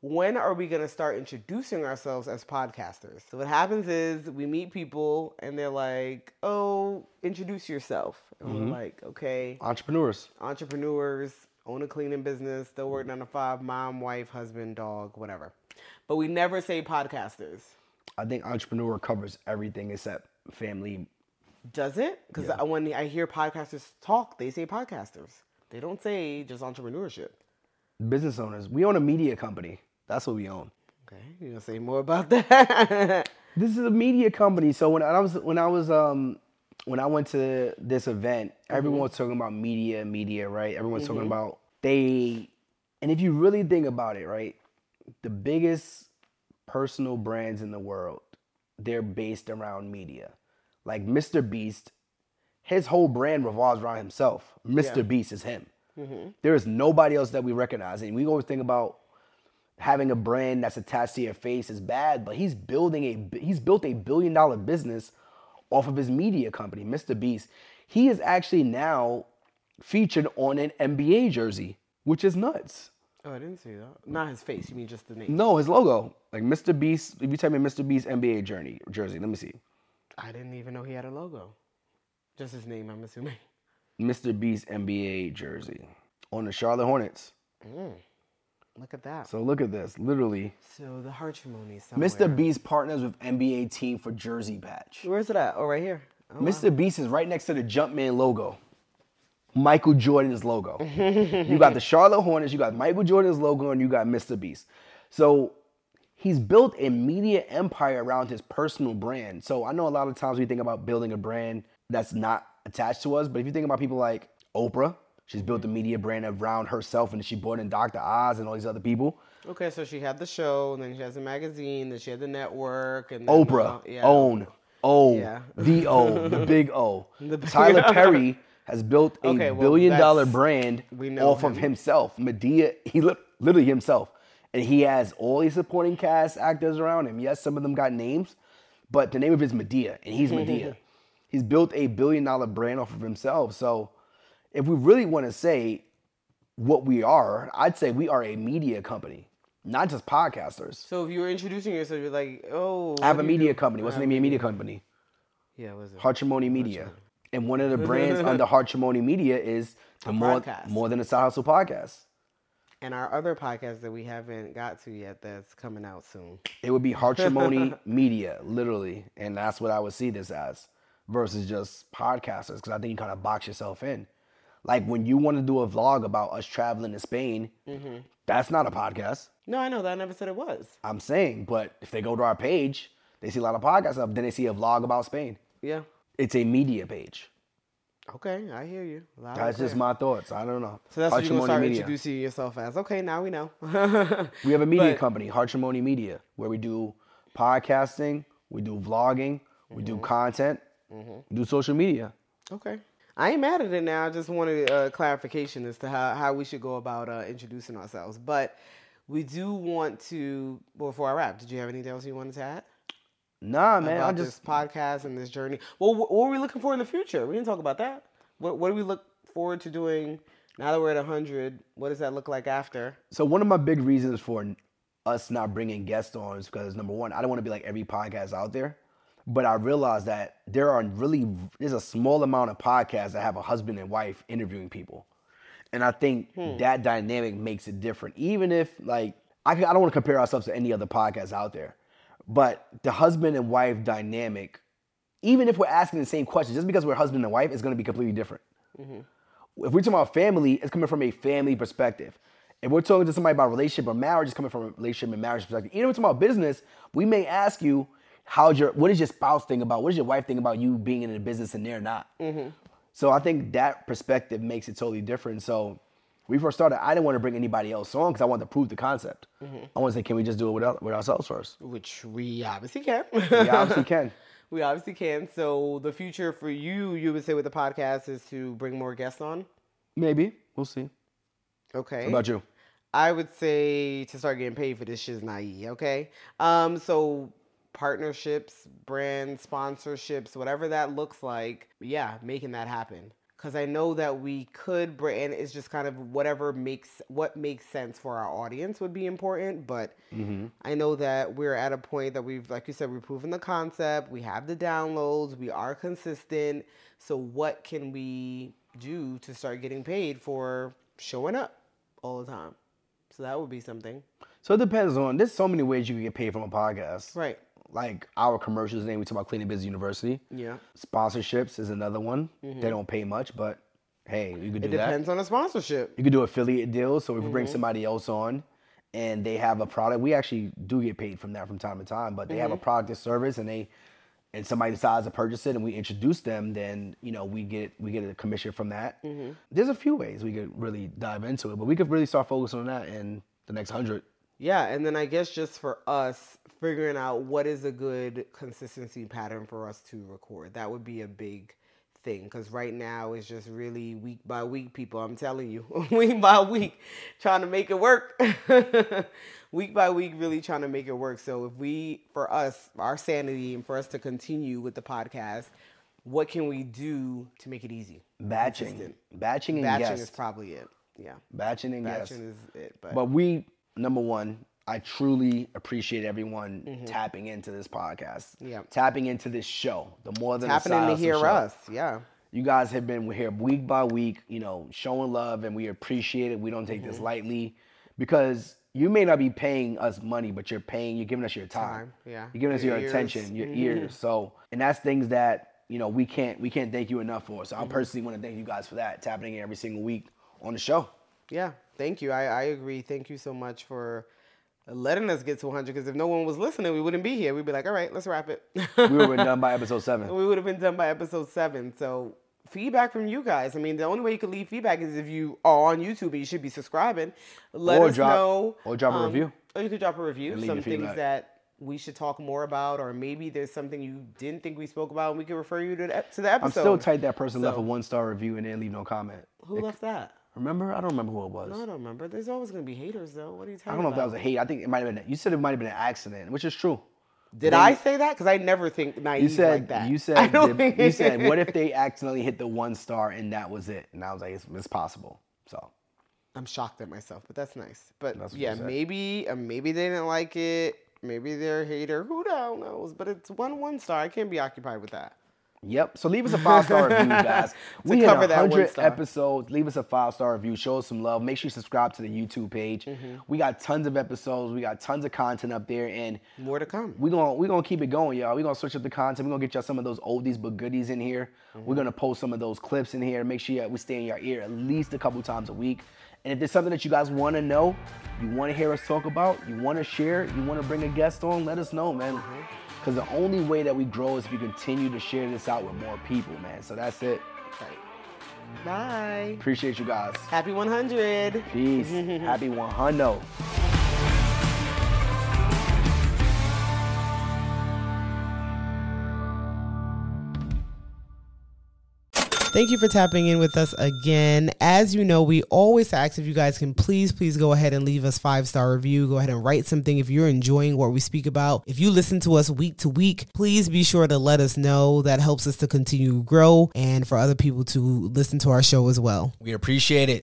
when are we going to start introducing ourselves as podcasters? So what happens is we meet people and they're like, "Oh, introduce yourself." And Mm-hmm. we're like, "Okay, Entrepreneurs. entrepreneurs, own a cleaning business, still work 9 to 5, mom, wife, husband, dog, whatever." But we never say podcasters. I think entrepreneur covers everything except family. Does it? Cuz when I hear podcasters talk, they say podcasters. They don't say just entrepreneurship. Business owners. We own a media company. That's what we own. Okay, you going to say more about that? This is a media company. So when I was when I was um when I went to this event, mm-hmm. everyone was talking about media, media, right? Everyone's talking mm-hmm. about they and if you really think about it, right? The biggest personal brands in the world, they're based around media. Like Mr. Beast, his whole brand revolves around himself. Mr. Yeah. Beast is him. Mm-hmm. There is nobody else that we recognize. And we always think about having a brand that's attached to your face is bad, but he's building a he's built a billion dollar business off of his media company, Mr. Beast. He is actually now featured on an NBA jersey, which is nuts. oh, I didn't see that. Not his face, you mean just the name. No, his logo, like Mr. Beast. If you type in Mr. Beast NBA journey jersey, let me see. I didn't even know he had a logo. Just his name, I'm assuming. Mr. Beast NBA jersey on the Charlotte Hornets. Mm. Look at that. So look at this, literally. So the Hartrimony somewhere. Mr. Beast partners with NBA team for jersey patch. Where's it at? Oh, right here. Oh, Mr. Beast is right next to the Jumpman logo. Michael Jordan's logo. you got the Charlotte Hornets, you got Michael Jordan's logo, and you got Mr. Beast. So he's built a media empire around his personal brand. So I know a lot of times we think about building a brand that's not attached to us, but if you think about people like Oprah, she's built a media brand around herself and she brought in Dr. Oz and all these other people. Okay, so she had the show, and then she has a magazine, then she had the network, and then, Oprah, uh, yeah. own, O, Yeah. the O, the big O. big Tyler Perry has built a Okay, well, billion dollar brand off of himself. Madea, he li- literally himself. And he has all these supporting cast actors around him. Yes, some of them got names, but the name of it is Madea, and he's Madea. he's built a billion dollar brand off of himself. So if we really want to say what we are, I'd say we are a media company, not just podcasters. So if you were introducing yourself, you're like, oh. I have a media do? company. What's the name of your media company? Yeah, what is it? Hartrimony Media. And one of the brands under Hartrimony Media is the more, podcast. more than a side hustle podcast. And our other podcast that we haven't got to yet that's coming out soon. It would be Hartrimony Media, literally. And that's what I would see this as versus just podcasters, because I think you kind of box yourself in. Like when you want to do a vlog about us traveling to Spain, that's not a podcast. No, I know that. I never said it was. I'm saying, but if they go to our page, they see a lot of podcasts up, then they see a vlog about Spain. Yeah. It's a media page. Okay, I hear you. Loud That's just my thoughts. I don't know. So that's what you're gonna start Media. introducing yourself as. Okay, now we know. We have a media But- company, Hartrimony Media, where we do podcasting, we do vlogging, we Mm-hmm. do content, we do social media. Okay. I ain't mad at it now. I just wanted uh, clarification as to how, how we should go about uh, introducing ourselves. But we do want to, before I wrap, did you have anything else you wanted to add? Nah, man, I about just this podcast and this journey. Well, what are we looking for in the future? We didn't talk about that. What, what do we look forward to doing now that we're at 100? What does that look like after? so one of my big reasons for us not bringing guests on is because number one, I don't want to be like every podcast out there, but I realize that there are really there's a small amount of podcasts that have a husband and wife interviewing people, and I think hmm. that dynamic makes it different. Even if like I, I don't want to compare ourselves to any other podcasts out there, but the husband and wife dynamic, even if we're asking the same questions, just because we're husband and wife, is going to be completely different mm-hmm. if we're talking about family, it's coming from a family perspective. If we're talking to somebody about relationship or marriage, it's coming from a relationship and marriage perspective. Even if we're talking about business, we may ask you, how's your what does your spouse think about? What does your wife think about you being in the business and they're not? So I think that perspective makes it totally different. So we first started, I didn't want to bring anybody else on because I wanted to prove the concept. I want to say, can we just do it with, our- with ourselves first? Which we obviously can. We obviously can. We obviously can. So the future for you, you would say with the podcast is to bring more guests on. Maybe. We'll see. Okay. What about you? I would say to start getting paid for this shit is naive. Okay. Um. So partnerships, brand sponsorships, whatever that looks like. Yeah, making that happen. because I know that we could bring and it's just kind of whatever makes what makes sense for our audience would be important. But Mm-hmm. I know that we're at a point that we've, like you said, we've proven the concept. We have the downloads. We are consistent. So what can we do to start getting paid for showing up all the time? So that would be something, So it depends on. There's so many ways you can get paid from a podcast. right? Like our commercials, name we talk about Cleaning Business University. Yeah. Sponsorships is another one. They don't pay much, but hey, you can do that. It that. depends on the sponsorship. You can do affiliate deals. So if you Mm-hmm. bring somebody else on and they have a product, we actually do get paid from that from time to time. But they have a Mm-hmm. product or service and they and somebody decides to purchase it and we introduce them, then you know we get we get a commission from that. Mm-hmm. There's a few ways we could really dive into it, but we could really start focusing on that in the next hundred. Yeah, and then I guess just for us figuring out what is a good consistency pattern for us to record. That would be a big thing because right now it's just really week by week, people. I'm telling you, week by week, trying to make it work. week by week, really trying to make it work. So if we, for us, our sanity, and for us to continue with the podcast, what can we do to make it easy? Batching, batching and Batching guests, is probably it. Yeah, batching and guests. batching is it. But, But we, number one, I truly appreciate everyone Mm-hmm. tapping into this podcast. Yeah. Tapping into this show. The more than a happening side to hear show. us. Yeah. You guys have been here week by week, you know, showing love and we appreciate it. We don't take Mm-hmm. this lightly because you may not be paying us money, but you're paying, you're giving us your time. Time, yeah. You're giving us Your your attention, your Mhm. ears. So, and that's things that, you know, we can't we can't thank you enough for. So Mm-hmm. I personally want to thank you guys for that, tapping in every single week on the show. Yeah, thank you. I, I agree. Thank you so much for letting us get to 100. Because if no one was listening, we wouldn't be here. We'd be like, all right, let's wrap it. We were done by episode seven. we would have been done by episode seven. So feedback from you guys. I mean, the only way you can leave feedback is if you are on YouTube and you should be subscribing. Let Or us drop- know. or drop a um, review. Or you could drop a review. Some things that we should talk more about, or maybe there's something you didn't think we spoke about, and we can refer you to the, to the episode. I'm still tight that person left a one star review and didn't leave no comment. Who left that? Remember? I don't remember who it was. No, I don't remember. There's always going to be haters, though. What are you talking about? I don't know if that was a hate. I think it might have been. You said it might have been an accident, which is true. Did I say that? Because I never think naive You said like that. you I said don't did- you said what if they accidentally hit the one star and that was it? And I was like, it's, it's possible. So I'm shocked at myself, but that's nice. But That's yeah, maybe uh, maybe they didn't like it. Maybe they're a hater. Who the hell knows? But it's one one star. I can't be occupied with that. Yep. So leave us a five star review, guys. We cover that one 100 star. episodes. Leave us a five star review. Show us some love. Make sure you subscribe to the YouTube page. Mm-hmm. We got tons of episodes. We got tons of content up there, and More to come. we're gonna we gonna keep it going, y'all. We're gonna switch up the content. We're gonna get y'all some of those oldies but goodies in here. We're gonna post some of those clips in here. Make sure we stay in your ear at least a couple times a week. And if there's something that you guys want to know, you want to hear us talk about, you want to share, you want to bring a guest on, let us know, man. Because the only way that we grow is if you continue to share this out with more people, man. So that's it. Right. Bye. Appreciate you guys. Happy 100. Peace. Happy 100. Thank you for tapping in with us again. As you know, we always ask if you guys can please, please go ahead and leave us five star review. Go ahead and write something if you're enjoying what we speak about. If you listen to us week to week, please be sure to let us know. That helps us to continue to grow and for other people to listen to our show as well. We appreciate it.